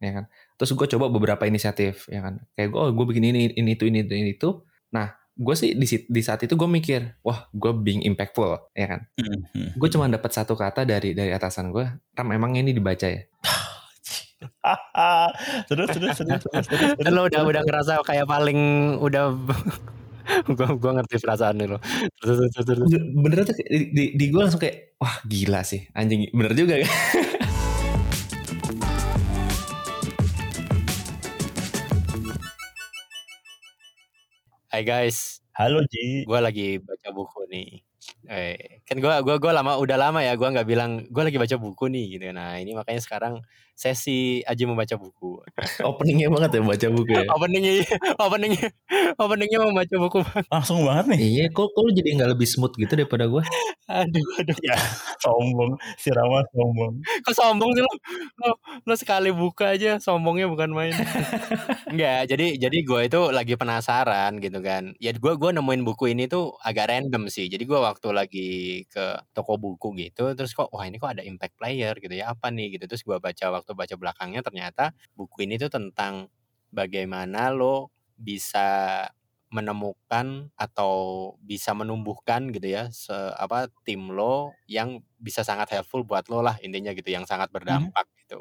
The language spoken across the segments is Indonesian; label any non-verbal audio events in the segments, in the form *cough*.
ya kan. Terus gue coba beberapa inisiatif, ya kan. Kayak gue, oh, gue bikin ini, ini itu, ini itu, ini itu. Nah, gue sih di, di saat itu gue mikir, wah, gue being impactful, ya kan. Mm-hmm. Gue cuma dapat satu kata dari dari atasan gue, ram emang ini dibaca ya. *laughs* terus terus terus terus terus lo udah udah ngerasa kayak paling udah *laughs* gua gua ngerti perasaan lo terus terus terus bener tuh di, di, di gue langsung kayak wah gila sih anjing bener juga kan *laughs* Hai guys. Halo Ji. Gue lagi baca buku nih. Eh, kan gue gua gua lama udah lama ya gue nggak bilang gue lagi baca buku nih gitu. Nah ini makanya sekarang sesi Aji membaca buku. *laughs* Openingnya banget ya baca buku ya. openingnya, *laughs* openingnya, openingnya membaca buku. Langsung banget nih. Iya, kok kok lu jadi nggak lebih smooth gitu daripada gue? aduh, aduh. Ya, sombong. Si Rama sombong. Kok sombong sih lo? Lo, lo sekali buka aja sombongnya bukan main. *laughs* Enggak, jadi jadi gue itu lagi penasaran gitu kan. Ya gue gue nemuin buku ini tuh agak random sih. Jadi gue waktu lagi ke toko buku gitu, terus kok wah ini kok ada impact player gitu ya apa nih gitu. Terus gue baca waktu waktu baca belakangnya ternyata buku ini tuh tentang bagaimana lo bisa menemukan atau bisa menumbuhkan gitu ya se, apa tim lo yang bisa sangat helpful buat lo lah intinya gitu yang sangat mhm. berdampak hmm. gitu.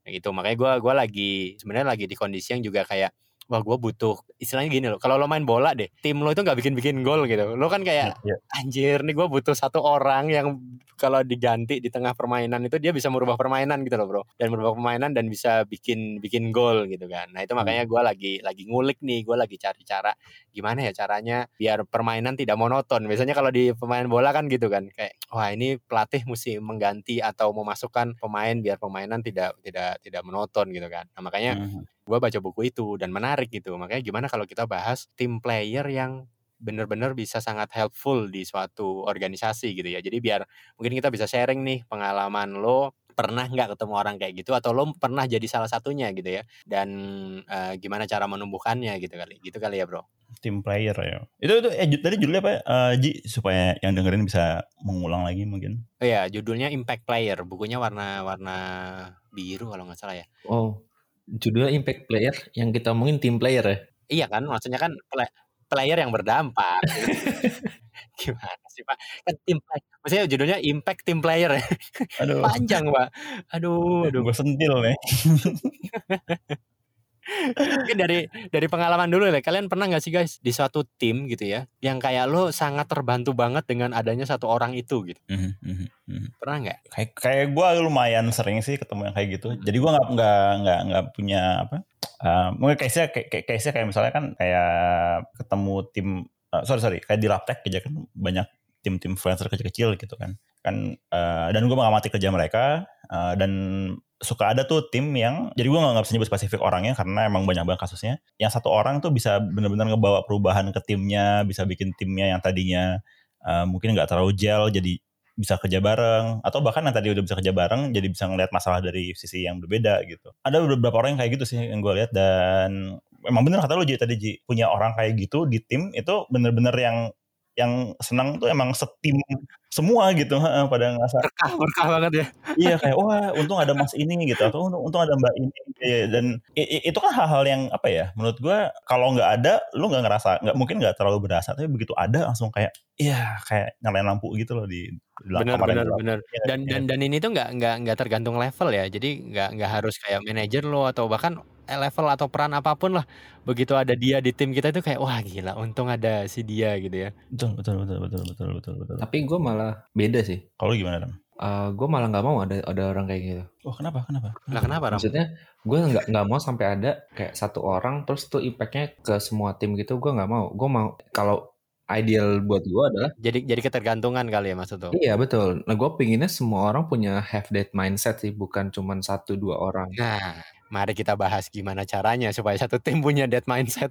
Nah, gitu makanya gue gua lagi sebenarnya lagi di kondisi yang juga kayak wah gue butuh istilahnya gini loh kalau lo main bola deh tim lo itu nggak bikin bikin gol gitu. Lo kan kayak yeah, yeah. anjir nih gue butuh satu orang yang kalau diganti di tengah permainan itu dia bisa merubah permainan gitu loh bro. Dan merubah permainan dan bisa bikin bikin gol gitu kan. Nah itu makanya hmm. gue lagi lagi ngulik nih gue lagi cari cara gimana ya caranya biar permainan tidak monoton. Biasanya kalau di pemain bola kan gitu kan kayak wah ini pelatih mesti mengganti atau memasukkan pemain biar permainan tidak tidak tidak monoton gitu kan. Nah makanya hmm gue baca buku itu dan menarik gitu. Makanya gimana kalau kita bahas tim player yang benar-benar bisa sangat helpful di suatu organisasi gitu ya. Jadi biar mungkin kita bisa sharing nih pengalaman lo pernah nggak ketemu orang kayak gitu atau lo pernah jadi salah satunya gitu ya? Dan uh, gimana cara menumbuhkannya gitu kali gitu kali ya bro. Tim player ya. Itu itu eh, tadi judulnya apa uh, Ji supaya yang dengerin bisa mengulang lagi mungkin. Oh ya judulnya impact player. Bukunya warna warna biru kalau nggak salah ya. Oh judulnya impact player yang kita omongin tim player ya? Iya kan maksudnya kan play, player yang berdampak. *laughs* Gimana sih pak? Kan tim player maksudnya judulnya impact tim player ya? Aduh. panjang pak. Aduh aduh. gue sentil nih *laughs* Mungkin dari dari pengalaman dulu ya, kalian pernah nggak sih guys di suatu tim gitu ya, yang kayak lo sangat terbantu banget dengan adanya satu orang itu gitu. Mm -hmm. Pernah nggak? Kayak kayak gue lumayan sering sih ketemu yang kayak gitu. Jadi gue nggak nggak nggak nggak punya apa? Uh, mungkin case-nya kayak case kayak misalnya kan kayak ketemu tim uh, sorry sorry kayak di Laptek aja kan banyak tim-tim freelancer kecil-kecil gitu kan kan uh, dan gue mengamati kerja mereka uh, dan suka ada tuh tim yang jadi gue nggak bisa nyebut spesifik orangnya karena emang banyak banget kasusnya. Yang satu orang tuh bisa benar-benar ngebawa perubahan ke timnya bisa bikin timnya yang tadinya uh, mungkin nggak terlalu gel jadi bisa kerja bareng atau bahkan yang tadi udah bisa kerja bareng jadi bisa ngeliat masalah dari sisi yang berbeda gitu. Ada beberapa orang yang kayak gitu sih yang gue lihat dan emang bener kata lu Ji tadi punya orang kayak gitu di tim itu bener-bener yang yang senang tuh emang setim semua gitu pada ngerasa berkah berkah banget ya. Iya kayak wah untung ada mas ini gitu atau untung, untung ada mbak ini ya, dan itu kan hal-hal yang apa ya menurut gue kalau nggak ada lu nggak ngerasa nggak mungkin nggak terlalu berasa tapi begitu ada langsung kayak iya kayak nyalain lampu gitu loh di benar benar benar. Ya, dan ya. dan dan ini tuh nggak nggak nggak tergantung level ya jadi nggak nggak harus kayak manajer lo atau bahkan level atau peran apa pun lah begitu ada dia di tim kita itu kayak wah gila untung ada si dia gitu ya betul betul betul betul betul betul betul tapi gue malah beda sih kalau gimana dong uh, eh, gue malah nggak mau ada ada orang kayak gitu. Oh kenapa kenapa? Nah, kenapa? Ram? Maksudnya gue nggak nggak mau sampai ada kayak satu orang terus tuh impactnya ke semua tim gitu. Gue nggak mau. Gue mau kalau ideal buat gue adalah jadi jadi ketergantungan kali ya maksud tuh. Iya betul. Nah gue pinginnya semua orang punya have that mindset sih, bukan cuma satu dua orang. Nah Mari kita bahas gimana caranya supaya satu tim punya dead mindset.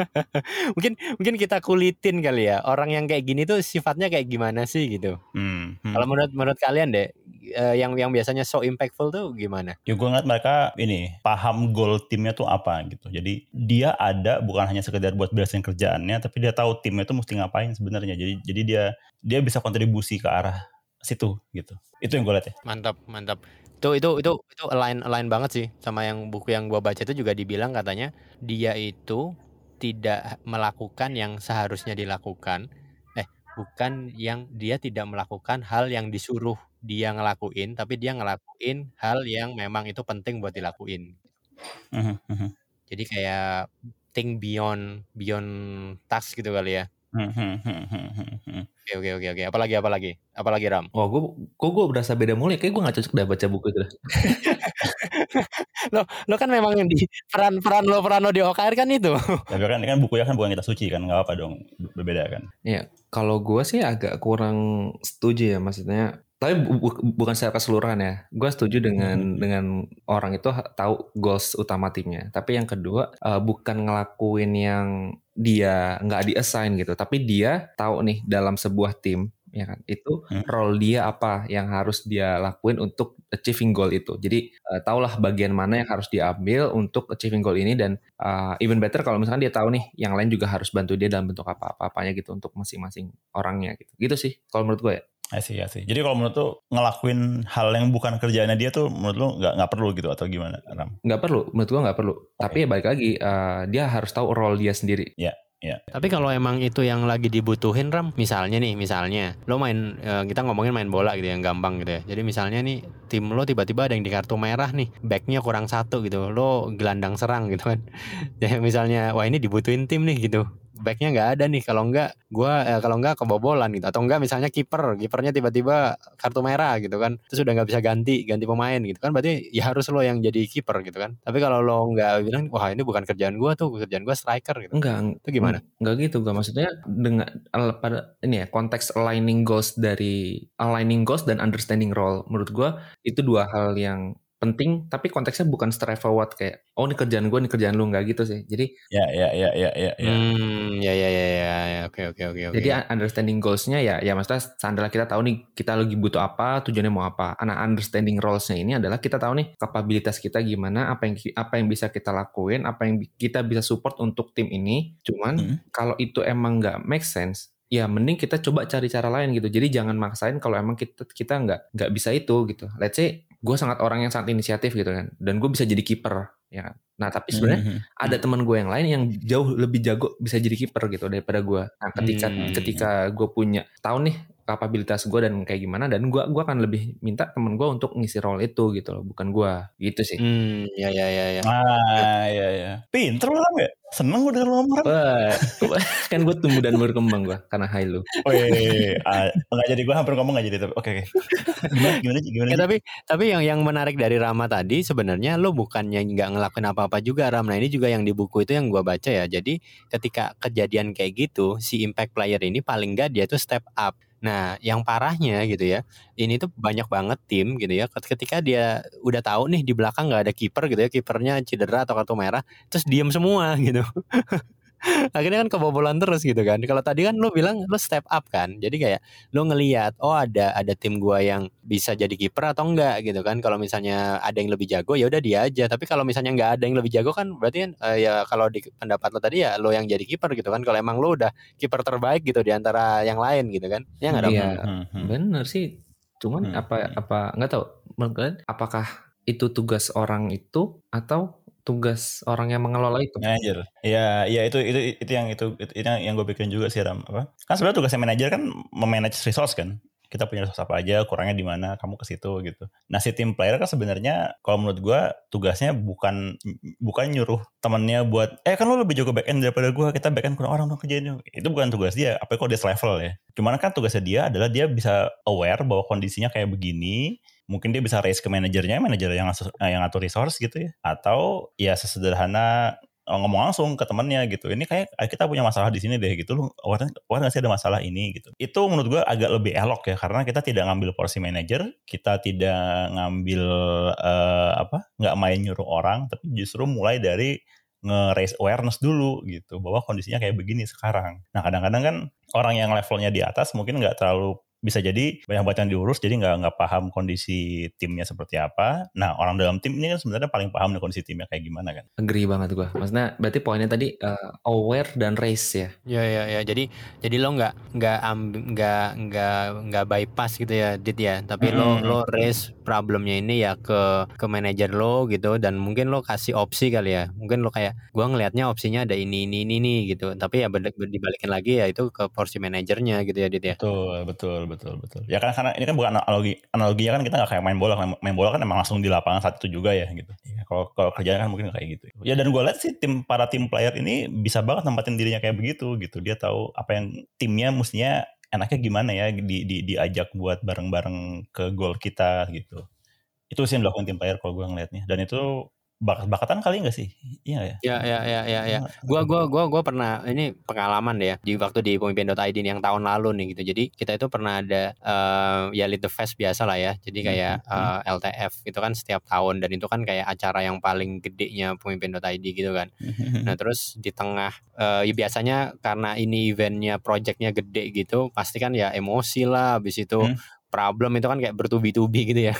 *laughs* mungkin mungkin kita kulitin kali ya orang yang kayak gini tuh sifatnya kayak gimana sih gitu. Hmm, hmm. Kalau menurut menurut kalian deh, uh, yang yang biasanya so impactful tuh gimana? Ya gue ngeliat mereka ini paham goal timnya tuh apa gitu. Jadi dia ada bukan hanya sekedar buat beresin kerjaannya, tapi dia tahu timnya tuh mesti ngapain sebenarnya. Jadi jadi dia dia bisa kontribusi ke arah situ gitu. Itu yang gue lihat ya. Mantap mantap. Itu itu itu itu align align banget sih sama yang buku yang gua baca itu juga dibilang katanya dia itu tidak melakukan yang seharusnya dilakukan. Eh, bukan yang dia tidak melakukan hal yang disuruh dia ngelakuin, tapi dia ngelakuin hal yang memang itu penting buat dilakuin. Mhm, mhm. Jadi kayak think beyond beyond task gitu kali ya. Mhm, mhm, mhm. Oke oke oke oke. Apalagi apalagi? Apalagi Ram? Wah, gue kok gue berasa beda mulai. Kayak gue gak cocok dah baca buku itu. *laughs* lo lo kan memang di peran peran lo peran lo di OKR kan itu. *laughs* Tapi kan kan bukunya kan bukan kita suci kan, nggak apa dong, berbeda kan. Iya, kalau gue sih agak kurang setuju ya, maksudnya tapi bu bu bukan secara keseluruhan ya. Gue setuju dengan hmm. dengan orang itu tahu goals utama timnya. Tapi yang kedua uh, bukan ngelakuin yang dia nggak diassign gitu, tapi dia tahu nih dalam sebuah tim ya kan? Itu hmm. role dia apa yang harus dia lakuin untuk achieving goal itu. Jadi uh, tahulah bagian mana yang harus diambil untuk achieving goal ini dan uh, even better kalau misalkan dia tahu nih yang lain juga harus bantu dia dalam bentuk apa apa apanya gitu untuk masing-masing orangnya gitu. Gitu sih kalau menurut gue ya sih, sih. Jadi kalau menurut tuh ngelakuin hal yang bukan kerjaannya dia tuh menurut lu nggak nggak perlu gitu atau gimana, Ram? Nggak perlu, menurut gua nggak perlu. Okay. Tapi ya balik lagi, uh, dia harus tahu role dia sendiri. Ya, Ya. Tapi kalau emang itu yang lagi dibutuhin Ram, misalnya nih, misalnya lo main eh, kita ngomongin main bola gitu yang gampang gitu ya. Jadi misalnya nih tim lo tiba-tiba ada yang di kartu merah nih, backnya kurang satu gitu, lo gelandang serang gitu kan. *laughs* Ya misalnya wah ini dibutuhin tim nih gitu backnya nggak ada nih. Kalau nggak gue eh, kalau nggak kebobolan gitu. Atau enggak misalnya kiper kipernya tiba-tiba kartu merah gitu kan. Terus udah nggak bisa ganti ganti pemain gitu kan. Berarti ya harus lo yang jadi kiper gitu kan. Tapi kalau lo nggak bilang wah ini bukan kerjaan gue tuh kerjaan gue striker gitu. Enggak itu gimana? enggak gitu. Gue maksudnya dengan pada ini ya konteks aligning goals dari aligning goals dan understanding role. Menurut gue itu dua hal yang penting tapi konteksnya bukan straightforward kayak oh ini kerjaan gue ini kerjaan lu. Nggak gitu sih. Jadi ya ya ya ya ya ya. Hmm, ya ya ya ya oke oke oke jadi understanding goalsnya ya ya maksudnya seandainya kita tahu nih kita lagi butuh apa tujuannya mau apa. Anak understanding roles-nya ini adalah kita tahu nih kapabilitas kita gimana apa yang apa yang bisa kita lakuin apa yang kita bisa support untuk tim ini. Cuman hmm. kalau itu emang nggak make sense ya mending kita coba cari cara lain gitu. Jadi jangan maksain kalau emang kita kita nggak nggak bisa itu gitu. Let's say gue sangat orang yang sangat inisiatif gitu kan dan gue bisa jadi kiper ya kan nah tapi sebenarnya mm -hmm. ada teman gue yang lain yang jauh lebih jago bisa jadi kiper gitu daripada gue nah ketika mm -hmm. ketika gue punya tahu nih kapabilitas gue dan kayak gimana dan gue gua akan lebih minta temen gue untuk ngisi role itu gitu loh bukan gue gitu sih. Hmm ya ya ya ya. Ah ya ya. Pinter lah ya? Seneng gue denger ngomong kan gue tumbuh dan berkembang gue karena high lu. Oh iya, iya, iya. Ah, nggak jadi gue hampir ngomong nggak jadi tapi oke oke. Gimana gimana gimana ya, tapi tapi yang yang menarik dari Rama tadi sebenarnya lo bukannya nggak ngelakuin apa-apa juga Ram. Nah ini juga yang di buku itu yang gue baca ya. Jadi ketika kejadian kayak gitu si impact player ini paling nggak dia tuh step up Nah, yang parahnya gitu ya, ini tuh banyak banget tim gitu ya, ketika dia udah tahu nih di belakang nggak ada kiper gitu ya, kipernya cedera atau kartu merah, terus diem semua *laughs* gitu. *laughs* akhirnya kan kebobolan terus gitu kan. Kalau tadi kan lo bilang lo step up kan. Jadi kayak lo ngeliat oh ada ada tim gua yang bisa jadi kiper atau enggak gitu kan. Kalau misalnya ada yang lebih jago ya udah dia aja. Tapi kalau misalnya nggak ada yang lebih jago kan berarti kan uh, ya kalau di pendapat lo tadi ya lo yang jadi kiper gitu kan. Kalau emang lo udah kiper terbaik gitu di antara yang lain gitu kan. Ya nggak ada iya, hmm, hmm. bener sih. Cuman hmm. apa apa nggak tahu. Apakah itu tugas orang itu atau tugas orang yang mengelola itu. Manager. Iya, iya itu itu itu yang itu itu, itu yang gue pikirin juga sih Ram apa? Kan sebenarnya tugasnya manajer kan memanage resource kan. Kita punya resource apa aja, kurangnya di mana, kamu ke situ gitu. Nah, si tim player kan sebenarnya kalau menurut gue tugasnya bukan bukan nyuruh temennya buat eh kan lo lebih jago back end daripada gue, kita back end kurang orang dong kerjain itu. bukan tugas dia, apa kok dia level ya. Cuman kan tugasnya dia adalah dia bisa aware bahwa kondisinya kayak begini, mungkin dia bisa raise ke manajernya, manajer yang eh, yang atur resource gitu ya. Atau ya sesederhana eh, ngomong langsung ke temannya gitu. Ini kayak kita punya masalah di sini deh gitu. Lu aware nggak sih ada masalah ini gitu. Itu menurut gue agak lebih elok ya karena kita tidak ngambil porsi manajer, kita tidak ngambil uh, apa, nggak main nyuruh orang, tapi justru mulai dari nge-raise awareness dulu gitu bahwa kondisinya kayak begini sekarang. Nah kadang-kadang kan orang yang levelnya di atas mungkin nggak terlalu bisa jadi banyak banget yang diurus jadi nggak nggak paham kondisi timnya seperti apa. Nah orang dalam tim ini kan sebenarnya paling paham nih kondisi timnya kayak gimana kan. Agree banget gua. Maksudnya berarti poinnya tadi uh, aware dan race ya. Ya ya ya. Jadi jadi lo nggak nggak nggak nggak nggak bypass gitu ya Dit ya. Tapi mm -hmm. lo lo raise problemnya ini ya ke ke manajer lo gitu dan mungkin lo kasih opsi kali ya mungkin lo kayak gua ngelihatnya opsinya ada ini ini ini nih gitu tapi ya dibalikin lagi ya itu ke porsi manajernya gitu ya Dit ya betul betul betul betul. Ya kan karena ini kan bukan analogi analoginya kan kita nggak kayak main bola. Main bola kan emang langsung di lapangan saat itu juga ya gitu. Ya, kalau kalau kerjaan kan mungkin kayak gitu. Ya dan gue lihat sih tim para tim player ini bisa banget nempatin dirinya kayak begitu gitu. Dia tahu apa yang timnya mestinya enaknya gimana ya di, di diajak buat bareng-bareng ke gol kita gitu. Itu sih yang dilakukan tim player kalau gue ngelihatnya dan itu bakat-bakatan kali nggak sih? Iya ya. Ya ya ya ya ya. Gua gua gua gua pernah ini pengalaman deh ya di waktu di pemimpin.id yang tahun lalu nih gitu. Jadi kita itu pernah ada uh, ya lead the fest biasa lah ya. Jadi kayak uh, eh, LTF itu kan setiap tahun dan itu kan kayak acara yang paling gedenya pemimpin.id gitu kan. *laughs* Nah, terus di tengah uh, ya biasanya karena ini eventnya projectnya gede gitu, pasti kan ya emosi lah habis itu hmm problem itu kan kayak bertubi-tubi *laughs* gitu ya.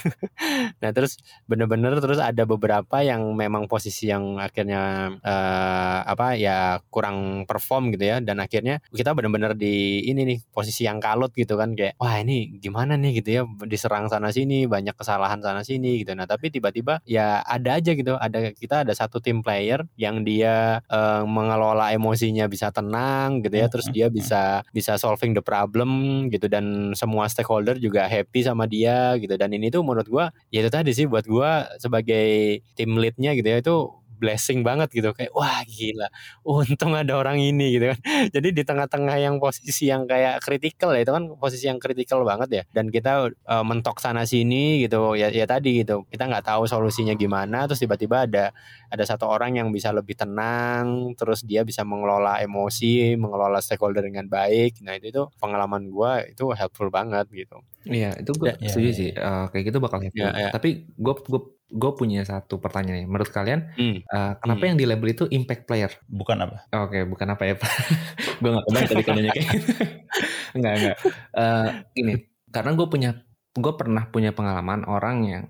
nah terus bener-bener terus ada beberapa yang memang posisi yang akhirnya uh, apa ya kurang perform gitu ya. Dan akhirnya kita bener-bener di ini nih posisi yang kalut gitu kan. Kayak wah ini gimana nih? gitu ya. Diserang sana sini banyak kesalahan sana sini gitu. Nah tapi tiba-tiba ya ada aja gitu. Ada kita ada satu tim player yang dia uh, mengelola emosinya bisa tenang gitu ya. Terus dia bisa bisa solving the problem gitu. Dan semua stakeholder juga juga happy sama dia gitu. Dan ini tuh menurut gua ya itu tadi sih buat gua sebagai tim leadnya gitu ya itu blessing banget gitu kayak wah gila untung ada orang ini gitu kan *laughs* jadi di tengah-tengah yang posisi yang kayak kritikal ya itu kan posisi yang kritikal banget ya dan kita uh, mentok sana sini gitu ya ya tadi gitu kita nggak tahu solusinya gimana terus tiba-tiba ada ada satu orang yang bisa lebih tenang terus dia bisa mengelola emosi mengelola stakeholder dengan baik nah itu itu pengalaman gua itu helpful banget gitu Iya, itu gue ya, setuju ya, sih. Uh, kayak gitu bakal helpful. Ya, ya. Tapi gue gue gue punya satu pertanyaan nih. Menurut kalian, hmm. uh, kenapa hmm. yang di label itu impact player? Bukan apa? Oke, okay, bukan apa ya Pak? gue gak kebayang tadi kalian kayak enggak, enggak. Uh, gini, karena gue punya, gue pernah punya pengalaman orang yang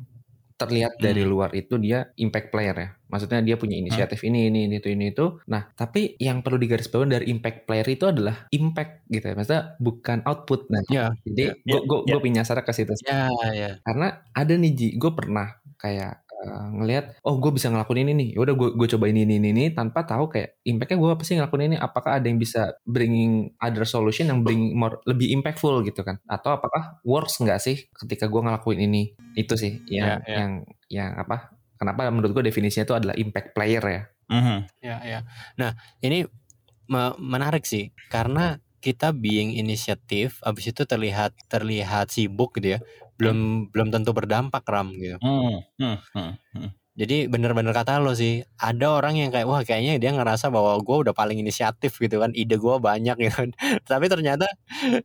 terlihat dari hmm. luar itu dia impact player ya. Maksudnya dia punya inisiatif hmm. ini, ini, ini, itu, ini, itu. Nah, tapi yang perlu digarisbawahi dari impact player itu adalah impact gitu ya. Maksudnya bukan output. Nah, ya, jadi gue ya, gue punya syarat ke situ. Ya, ya. Karena ada nih Ji, gue pernah kayak uh, ngelihat oh gue bisa ngelakuin ini nih. Ya udah gue gue coba ini ini ini tanpa tahu kayak impactnya gue apa sih ngelakuin ini? Apakah ada yang bisa bringing other solution yang bring more lebih impactful gitu kan? Atau apakah works nggak sih ketika gue ngelakuin ini? Itu sih yang yeah, yeah. yang yang apa kenapa menurut gue definisinya itu adalah impact player ya. Mm-hmm. ya ya. Nah ini menarik sih karena kita being inisiatif abis itu terlihat terlihat sibuk gitu ya belum hmm. belum tentu berdampak ram gitu. Hmm. Hmm. Hmm. Hmm. Jadi bener-bener kata lo sih, ada orang yang kayak wah kayaknya dia ngerasa bahwa gue udah paling inisiatif gitu kan, ide gue banyak *laughs* gitu. Kan. Tapi ternyata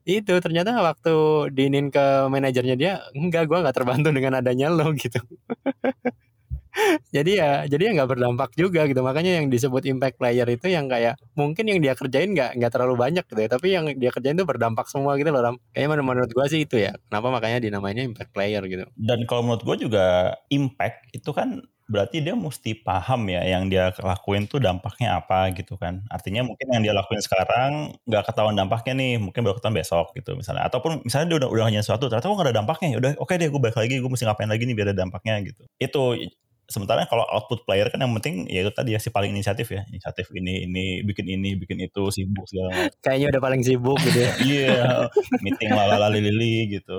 itu ternyata waktu diinin ke manajernya dia, enggak gue nggak terbantu dengan adanya lo *laughs* gitu. Jadi ya jadi ya nggak berdampak juga gitu makanya yang disebut impact player itu yang kayak mungkin yang dia kerjain nggak nggak terlalu banyak gitu ya tapi yang dia kerjain itu berdampak semua gitu loh Ram kayaknya menurut, menurut gue sih itu ya kenapa makanya dinamainya impact player gitu dan kalau menurut gue juga impact itu kan berarti dia mesti paham ya yang dia lakuin tuh dampaknya apa gitu kan. Artinya mungkin yang dia lakuin sekarang nggak ketahuan dampaknya nih, mungkin baru ketahuan besok gitu misalnya. Ataupun misalnya dia udah udah hanya sesuatu, ternyata kok gak ada dampaknya ya udah oke okay deh gue balik lagi, gue mesti ngapain lagi nih biar ada dampaknya gitu. Itu sementara kalau output player kan yang penting ya itu tadi ya si paling inisiatif ya. Inisiatif ini ini bikin ini bikin itu sibuk segala macam. Kayaknya udah paling sibuk gitu ya. Iya yeah, meeting lalala lili gitu.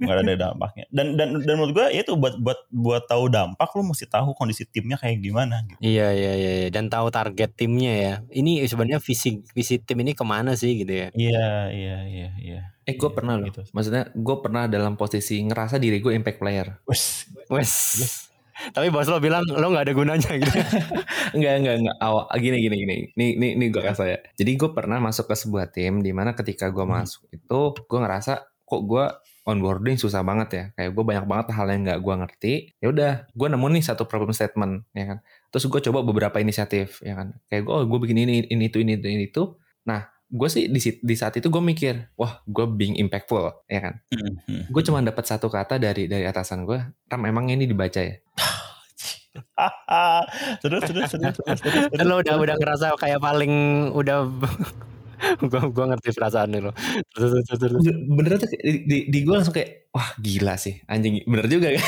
Nggak ada dampaknya. Dan dan dan menurut gue ya itu buat buat buat tahu dampak lo mesti tahu kondisi timnya kayak gimana gitu. iya iya iya, iya. dan tahu target timnya ya. Ini sebenarnya visi visi tim ini ke mana sih gitu ya? Iya iya iya iya. Eh gue pernah loh, gitu. maksudnya gue pernah dalam posisi ngerasa diri gue impact player. Wes, wes tapi bos lo bilang lo nggak ada gunanya gitu. *laughs* enggak enggak enggak. Awal gini gini gini. Ini ini ini gue kasih ya. Jadi gue pernah masuk ke sebuah tim di mana ketika gue hmm. masuk itu gue ngerasa kok gue onboarding susah banget ya. Kayak gue banyak banget hal yang nggak gue ngerti. Ya udah, gue nemu nih satu problem statement ya kan. Terus gue coba beberapa inisiatif ya kan. Kayak gue, oh, gue bikin ini, ini itu, ini itu, ini itu. Nah, gue sih di, di saat itu gue mikir, wah gue being impactful ya kan. Mm-hmm. Gue cuma dapat satu kata dari dari atasan gue, ram emang ini dibaca ya. *laughs* terus terus terus terus terus. terus. Lo udah udah ngerasa kayak paling udah *laughs* gua gua ngerti perasaan lo. Terus terus terus. Bener tuh di, di, di gue langsung kayak wah gila sih anjing bener juga *laughs*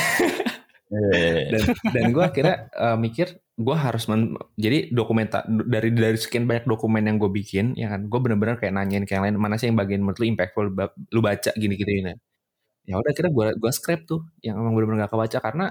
ya. dan dan gue akhirnya uh, mikir gue harus men, jadi dokumenta dari dari sekian banyak dokumen yang gue bikin ya kan gue bener-bener kayak nanyain ke yang lain mana sih yang bagian menurut lu impactful lu baca gini gitu ini ya udah akhirnya gue gue scrap tuh yang emang bener-bener gak kebaca karena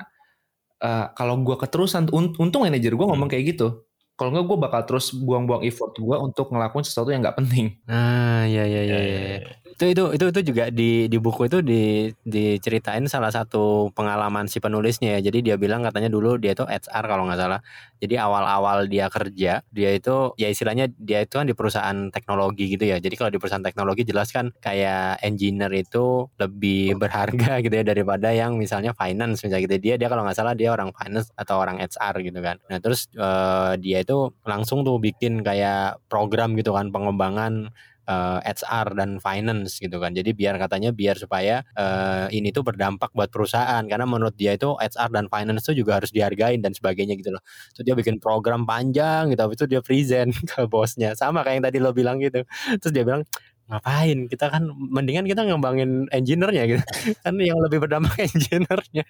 uh, kalau gue keterusan untung manajer gue ngomong kayak gitu kalau enggak gue bakal terus buang-buang effort gue untuk ngelakuin sesuatu yang nggak penting. Ah, iya iya iya. Ya, ya. Itu itu itu itu juga di di buku itu di diceritain salah satu pengalaman si penulisnya ya. Jadi dia bilang katanya dulu dia itu HR kalau nggak salah. Jadi awal-awal dia kerja, dia itu ya istilahnya dia itu kan di perusahaan teknologi gitu ya. Jadi kalau di perusahaan teknologi jelas kan kayak engineer itu lebih berharga *laughs* gitu ya daripada yang misalnya finance misalnya gitu. Dia dia kalau nggak salah dia orang finance atau orang HR gitu kan. Nah terus uh, dia itu langsung tuh bikin kayak program gitu kan pengembangan uh, eh, HR dan finance gitu kan. Jadi biar katanya biar supaya uh, ini tuh berdampak buat perusahaan karena menurut dia itu HR dan finance tuh juga harus dihargain dan sebagainya gitu loh. Terus dia bikin program panjang gitu, itu dia present *laughs* ke bosnya. Sama kayak yang tadi lo bilang gitu. Terus dia bilang ngapain kita kan mendingan kita ngembangin engineer-nya gitu *laughs* kan yang lebih berdampak *laughs* engineer-nya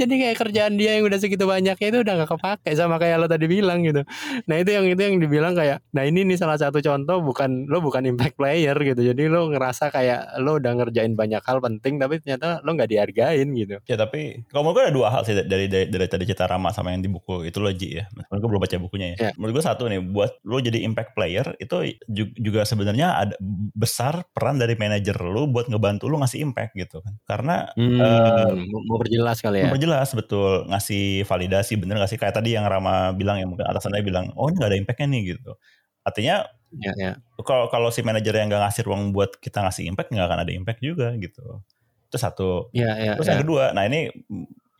jadi kayak kerjaan dia yang udah segitu banyaknya itu udah gak kepake sama kayak lo tadi bilang gitu. Nah itu yang itu yang dibilang kayak nah ini nih salah satu contoh bukan lo bukan impact player gitu. Jadi lo ngerasa kayak lo udah ngerjain banyak hal penting tapi ternyata lo nggak dihargain gitu. Ya tapi kalau menurut gue ada dua hal sih dari dari, dari tadi cerita Rama sama yang di buku itu logi ya. Menurut gue belum baca bukunya ya, ya. menurut gue satu nih buat lo jadi impact player itu juga sebenarnya ada besar peran dari manajer lo buat ngebantu lo ngasih impact gitu kan. Karena hmm, uh, mau perjelas kali ya memperjelas betul. Ngasih validasi bener gak sih? Kayak tadi yang Rama bilang yang mungkin atasannya bilang oh ini gak ada impactnya nih gitu. Artinya ya, ya. kalau kalau si manajer yang gak ngasih ruang buat kita ngasih impact nggak akan ada impact juga gitu. Itu satu. Ya, ya, terus ya. yang kedua nah ini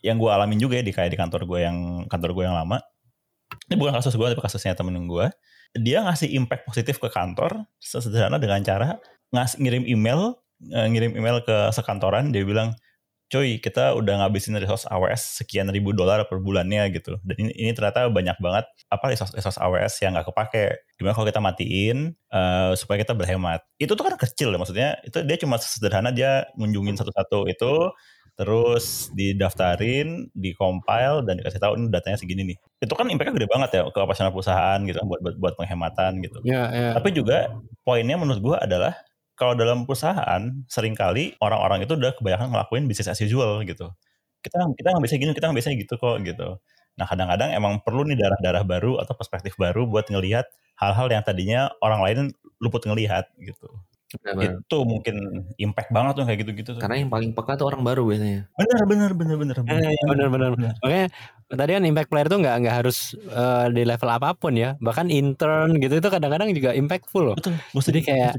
yang gue alamin juga ya di kayak di kantor gue yang kantor gue yang lama. Ini bukan kasus gue tapi kasusnya temen gue dia ngasih impact positif ke kantor sesederhana dengan cara ngas ngirim email eh, ngirim email ke sekantoran. Dia bilang cuy kita udah ngabisin resource AWS sekian ribu dolar per bulannya gitu dan ini, ini ternyata banyak banget apa resource resource AWS yang nggak kepake gimana kalau kita matiin uh, supaya kita berhemat itu tuh kan kecil ya maksudnya itu dia cuma sederhana dia ngunjungin satu-satu itu terus didaftarin, dikompile dan dikasih tahu ini datanya segini nih. Itu kan impactnya gede banget ya ke operasional perusahaan gitu buat buat, buat penghematan gitu. Yeah, yeah. Tapi juga poinnya menurut gua adalah kalau dalam perusahaan sering kali orang-orang itu udah kebanyakan ngelakuin bisnis as usual gitu. Kita kita nggak bisa gini, kita nggak bisa gitu kok gitu. Nah kadang-kadang emang perlu nih darah-darah baru atau perspektif baru buat ngelihat hal-hal yang tadinya orang lain luput ngelihat gitu. Benar. Itu mungkin impact banget tuh kayak gitu-gitu. Karena yang paling peka tuh orang baru biasanya. Bener bener bener bener. Bener eh, bener bener. bener. Oke, tadi kan impact player tuh nggak nggak harus uh, di level apa pun ya. Bahkan intern gitu itu kadang-kadang juga impactful loh. Betul. Jadi kayak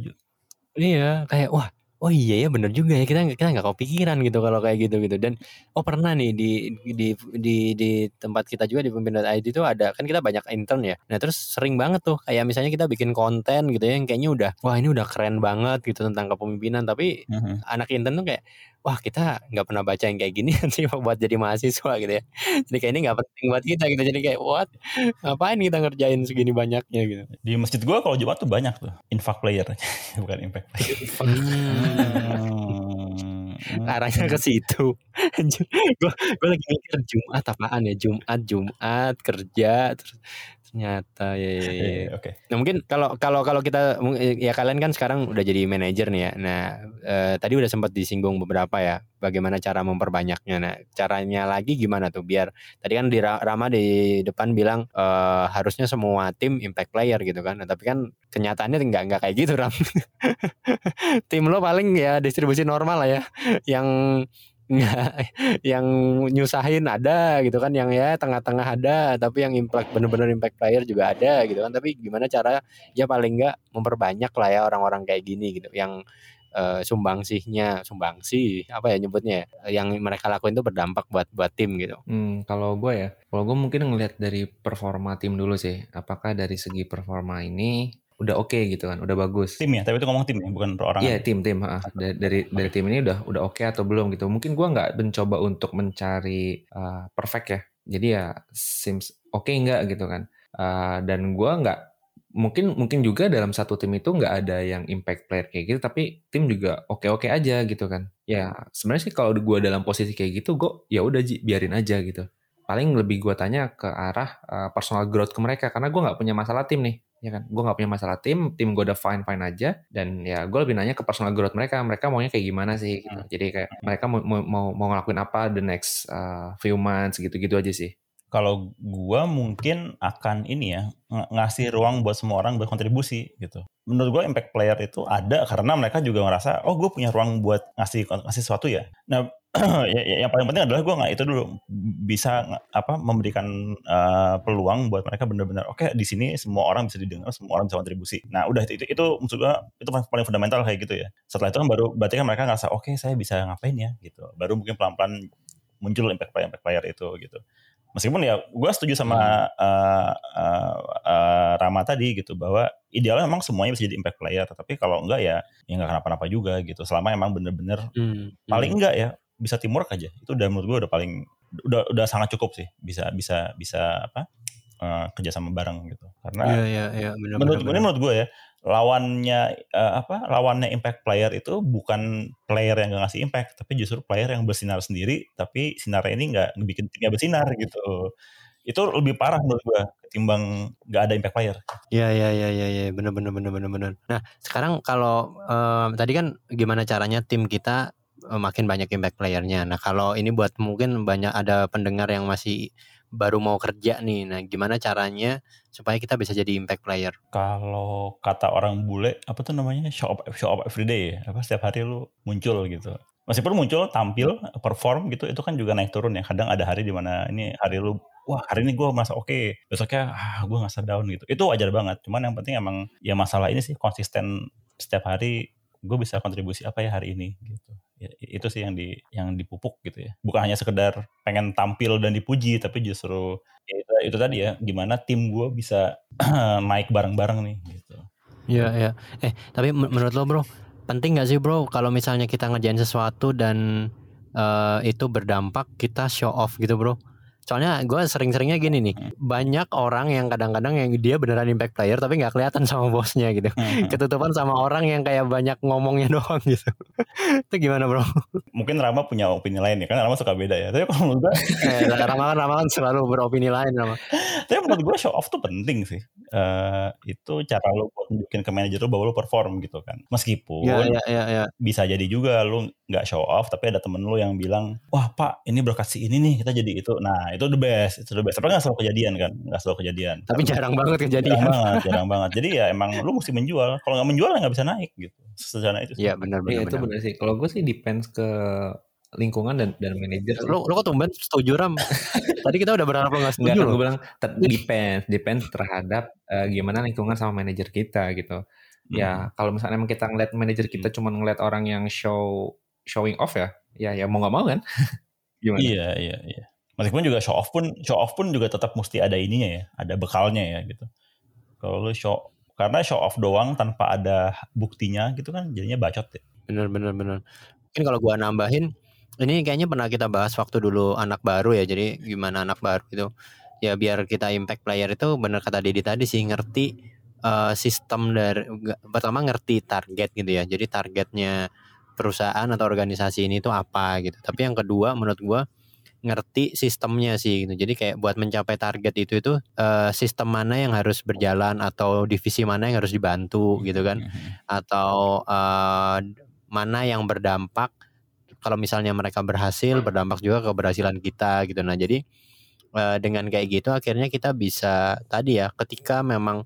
Iya, kayak wah, oh iya ya bener juga ya kita kita nggak kepikiran gitu kalau kayak gitu gitu dan oh pernah nih di di di di tempat kita juga di pemimpin.id itu ada kan kita banyak intern ya. Nah terus sering banget tuh kayak misalnya kita bikin konten gitu ya yang kayaknya udah wah ini udah keren banget gitu tentang kepemimpinan tapi uh -huh. anak intern tuh kayak wah kita nggak pernah baca yang kayak gini *laughs* sih buat jadi mahasiswa gitu ya. Jadi kayak ini nggak penting buat kita gitu. Jadi kayak what ngapain kita ngerjain segini banyaknya gitu. Di masjid gua kalau Jumat tuh banyak tuh infak player *laughs* bukan impact player. Hmm. Arahnya ke situ. gue gue lagi mikir Jumat apaan ya Jumat Jumat kerja terus Ternyata ya ya. *laughs* ya. Oke. Okay. Nah mungkin kalau kalau kalau kita ya kalian kan sekarang udah jadi manajer nih ya. Nah eh, tadi udah sempat disinggung beberapa ya bagaimana cara memperbanyaknya. Nah caranya lagi gimana tuh biar tadi kan di Rama di depan bilang eh, harusnya semua tim impact player gitu kan. Nah, tapi kan kenyataannya nggak nggak kayak gitu Ram. *laughs* tim lo paling ya distribusi normal lah ya. Yang nggak yang nyusahin ada gitu kan yang ya tengah-tengah ada tapi yang impact bener-bener impact player juga ada gitu kan tapi gimana cara ya paling nggak memperbanyak lah ya orang-orang kayak gini gitu yang uh, sumbangsihnya sumbangsi apa ya nyebutnya ya, yang mereka lakuin itu berdampak buat buat tim gitu. Hmm, kalau gue ya, kalau gue mungkin ngelihat dari performa tim dulu sih. Apakah dari segi performa ini udah oke okay gitu kan, udah bagus. Tim ya, tapi itu ngomong tim ya, bukan per orang. Iya tim tim. Ah. Dari dari, okay. dari tim ini udah udah oke okay atau belum gitu. Mungkin gua nggak mencoba untuk mencari uh, perfect ya. Jadi ya seems oke okay nggak gitu kan. Uh, dan gua nggak mungkin mungkin juga dalam satu tim itu nggak ada yang impact player kayak gitu tapi tim juga oke oke aja gitu kan ya sebenarnya sih kalau gue dalam posisi kayak gitu gue ya udah biarin aja gitu paling lebih gue tanya ke arah uh, personal growth ke mereka karena gue nggak punya masalah tim nih ya kan? Gue nggak punya masalah. Tim tim gue udah fine fine aja. Dan ya gue lebih nanya ke personal growth mereka. Mereka maunya kayak gimana sih gitu. Hmm. jadi kayak mereka mau mau mau ngelakuin apa the next uh, few months gitu gitu aja sih kalau gua mungkin akan ini ya ng ngasih ruang buat semua orang berkontribusi gitu. Menurut gua impact player itu ada karena mereka juga ngerasa oh gue punya ruang buat ngasih ngasih sesuatu ya. Nah *clears throat* ya, ya, yang paling penting adalah gue nggak itu dulu bisa apa memberikan uh, peluang buat mereka benar-benar oke okay, di sini semua orang bisa didengar semua orang bisa kontribusi. Nah udah itu itu, itu maksud gue itu paling fundamental kayak gitu ya. Setelah itu kan baru berarti kan mereka ngerasa oke okay, saya bisa ngapain ya? Gitu. Baru mungkin pelan-pelan muncul impact player impact player itu gitu meskipun ya gue setuju sama hmm. uh, uh, uh, Rama tadi gitu bahwa idealnya memang semuanya bisa jadi impact player tapi kalau enggak ya ya nggak kenapa-napa juga gitu selama emang bener-bener hmm. paling hmm. enggak ya bisa teamwork aja itu udah menurut gue udah paling udah udah sangat cukup sih bisa bisa bisa apa uh, kerja sama bareng gitu karena ya, ya, ya, bener, menurut gue menurut gue ya lawannya uh, apa lawannya impact player itu bukan player yang gak ngasih impact tapi justru player yang bersinar sendiri tapi sinarnya ini nggak bikin timnya bersinar gitu itu lebih parah menurut gua ketimbang nggak ada impact player. Iya iya iya iya ya. benar benar benar benar benar. Nah sekarang kalau um, tadi kan gimana caranya tim kita makin banyak impact playernya. Nah kalau ini buat mungkin banyak ada pendengar yang masih baru mau kerja nih. Nah, gimana caranya supaya kita bisa jadi impact player? Kalau kata orang bule, apa tuh namanya? Show up, show up every day. Apa setiap hari lu muncul gitu. Meskipun muncul, tampil, perform gitu, itu kan juga naik turun ya. Kadang ada hari di mana ini hari lu, wah hari ini gue merasa oke, okay. besoknya ah gue nggak down gitu. Itu wajar banget. Cuman yang penting emang ya masalah ini sih konsisten setiap hari gue bisa kontribusi apa ya hari ini gitu itu sih yang di yang dipupuk gitu ya. Bukan hanya sekedar pengen tampil dan dipuji tapi justru ya itu, itu tadi ya gimana tim gue bisa *clears throat* naik bareng-bareng nih gitu. Iya ya eh tapi menurut lo bro penting gak sih bro kalau misalnya kita ngerjain sesuatu dan uh, itu berdampak kita show off gitu bro Soalnya gue sering-seringnya gini nih, hmm. banyak orang yang kadang-kadang yang dia beneran impact player tapi nggak kelihatan sama bosnya gitu. Hmm. Ketutupan sama orang yang kayak banyak ngomongnya *laughs* doang gitu. itu gimana bro? Mungkin Rama punya opini lain ya, kan Rama suka beda ya. Tapi kalau menurut gue, *laughs* eh, Rama kan Rama kan selalu beropini lain Rama. tapi menurut gue show off tuh penting sih. Uh, itu cara lu buat nunjukin ke manajer lu bahwa lu perform gitu kan. Meskipun ya, ya, ya, ya. bisa jadi juga lu nggak show off tapi ada temen lu yang bilang, wah pak ini berkat si ini nih kita jadi itu. Nah itu the best itu the best tapi nggak selalu kejadian kan nggak selalu kejadian tapi Karena jarang banget kejadian jarang banget jarang banget jadi ya *laughs* emang lu mesti menjual kalau nggak menjual ya nggak bisa naik gitu sederhana itu iya benar benar ya, itu benar sih kalau gue sih depends ke lingkungan dan dan manajer. Lo lo kok tumben setuju ram? *laughs* Tadi kita udah berharap lo nggak setuju. gue bilang depends, depends terhadap uh, gimana lingkungan sama manajer kita gitu. Ya, hmm. Ya kalau misalnya emang kita ngeliat manajer kita hmm. cuma ngeliat orang yang show showing off ya, ya ya mau nggak mau kan? *laughs* gimana? Iya iya iya. Meskipun juga show off pun show off pun juga tetap mesti ada ininya ya ada bekalnya ya gitu. Kalau lu show karena show off doang tanpa ada buktinya gitu kan jadinya bacot ya. Bener bener bener. Mungkin kalau gua nambahin ini kayaknya pernah kita bahas waktu dulu anak baru ya jadi gimana anak baru itu. Ya biar kita impact player itu bener kata Didi tadi sih ngerti uh, sistem dari pertama ngerti target gitu ya. Jadi targetnya perusahaan atau organisasi ini itu apa gitu tapi yang kedua menurut gua ngerti sistemnya sih gitu. Jadi kayak buat mencapai target itu itu uh, sistem mana yang harus berjalan atau divisi mana yang harus dibantu gitu kan. Mm-hmm. Atau uh, mana yang berdampak kalau misalnya mereka berhasil berdampak juga ke keberhasilan kita gitu. Nah, jadi uh, dengan kayak gitu akhirnya kita bisa tadi ya ketika memang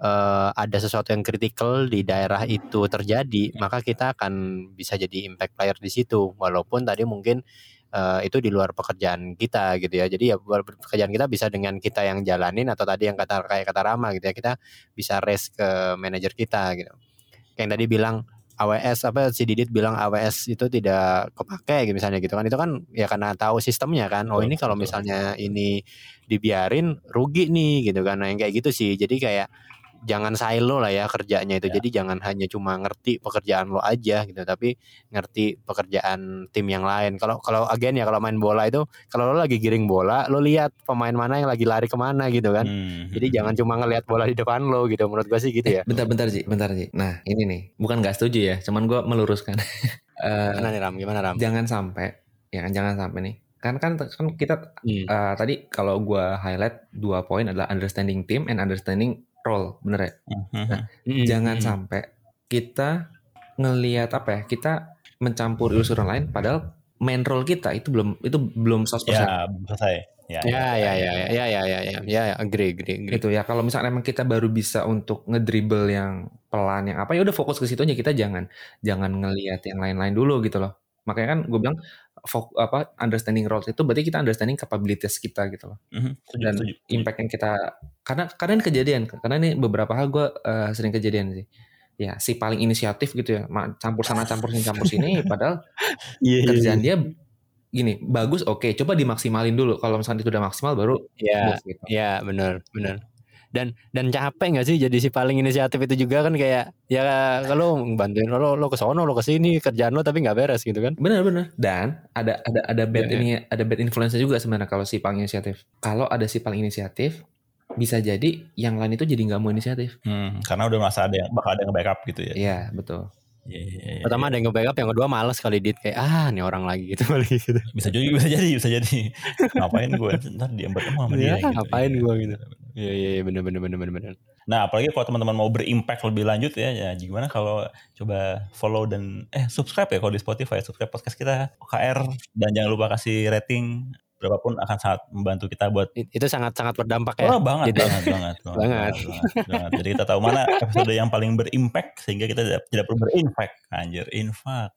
uh, ada sesuatu yang kritikal di daerah itu terjadi, maka kita akan bisa jadi impact player di situ. Walaupun tadi mungkin uh, itu di luar pekerjaan kita gitu ya. Jadi ya pekerjaan kita bisa dengan kita yang jalanin atau tadi yang kata kayak kata Rama gitu ya. Kita bisa raise ke manajer kita gitu. Kayak yang tadi bilang AWS apa si Didit bilang AWS itu tidak kepake gitu misalnya gitu kan itu kan ya karena tahu sistemnya kan oh ini kalau misalnya ini dibiarin rugi nih gitu kan nah yang kayak gitu sih jadi kayak jangan silo lah ya kerjanya itu. Ya. Jadi jangan hanya cuma ngerti pekerjaan lo aja gitu, tapi ngerti pekerjaan tim yang lain. Kalau kalau agen ya kalau main bola itu kalau lo lagi giring bola, lo lihat pemain mana yang lagi lari ke mana gitu kan. Hmm. Jadi jangan cuma ngelihat bola di depan lo gitu. Menurut gua sih gitu ya. Bentar-bentar sih, bentar sih. Nah ini nih, bukan gak setuju ya, cuman gua meluruskan. uh, *laughs* Gimana nih Ram? Gimana Ram? Jangan sampai, ya kan jangan sampai nih kan kan kan kita hmm. uh, tadi kalau gua highlight dua poin adalah understanding team and understanding role bener ya mm-hmm. nah, mm-hmm. jangan sampai kita ngelihat apa ya kita mencampur urusan lain padahal main role kita itu belum itu belum 100% ya selesai Ya ya ya, ya, ya, ya, ya, ya, ya, ya, ya, ya, agree, agree, agree. Itu ya, kalau misalnya emang kita baru bisa untuk ngedribble yang pelan, yang apa ya udah fokus ke situ aja kita jangan, jangan ngelihat yang lain-lain dulu gitu loh. Makanya kan gue bilang fok, apa understanding roles itu berarti kita understanding capabilities kita gitu loh. Mm-hmm. Dan setuju, impact yang kita karena karena ini kejadian karena ini beberapa hal gue uh, sering kejadian sih. Ya si paling inisiatif gitu ya campur sana campur sini campur sini *laughs* padahal yeah, iya, kerjaan yeah. dia gini bagus oke okay, coba dimaksimalin dulu kalau misalnya itu udah maksimal baru ya yeah, gitu. ya yeah, benar benar dan dan capek nggak sih jadi si paling inisiatif itu juga kan kayak ya kalau bantuin lo lo ke sono lo ke sini kerjaan lo tapi nggak beres gitu kan benar benar dan ada ada ada bad yeah, ini yeah. ada bad influence juga sebenarnya kalau si paling inisiatif kalau ada si paling inisiatif bisa jadi yang lain itu jadi nggak mau inisiatif hmm, karena udah masa ada yang bakal ada yang backup gitu ya iya betul Yeah, yeah, yeah, Pertama ada yang nge-backup, yang kedua males kali dit kayak ah ini orang lagi gitu *laughs* lagi gitu. Bisa jadi, bisa jadi, bisa jadi. ngapain gue ntar dia bertemu sama dia? Ya, gitu. Ngapain gue gitu. Iya iya ya, bener bener bener bener. Nah apalagi kalau teman-teman mau berimpact lebih lanjut ya, ya gimana kalau coba follow dan eh subscribe ya kalau di Spotify subscribe podcast kita OKR dan jangan lupa kasih rating berapapun akan sangat membantu kita buat itu sangat sangat berdampak ya. Oh banget, banget, *laughs* banget, banget, banget, banget, banget, Jadi kita tahu mana episode yang paling berimpact sehingga kita tidak, tidak perlu berimpact. Anjir, infak.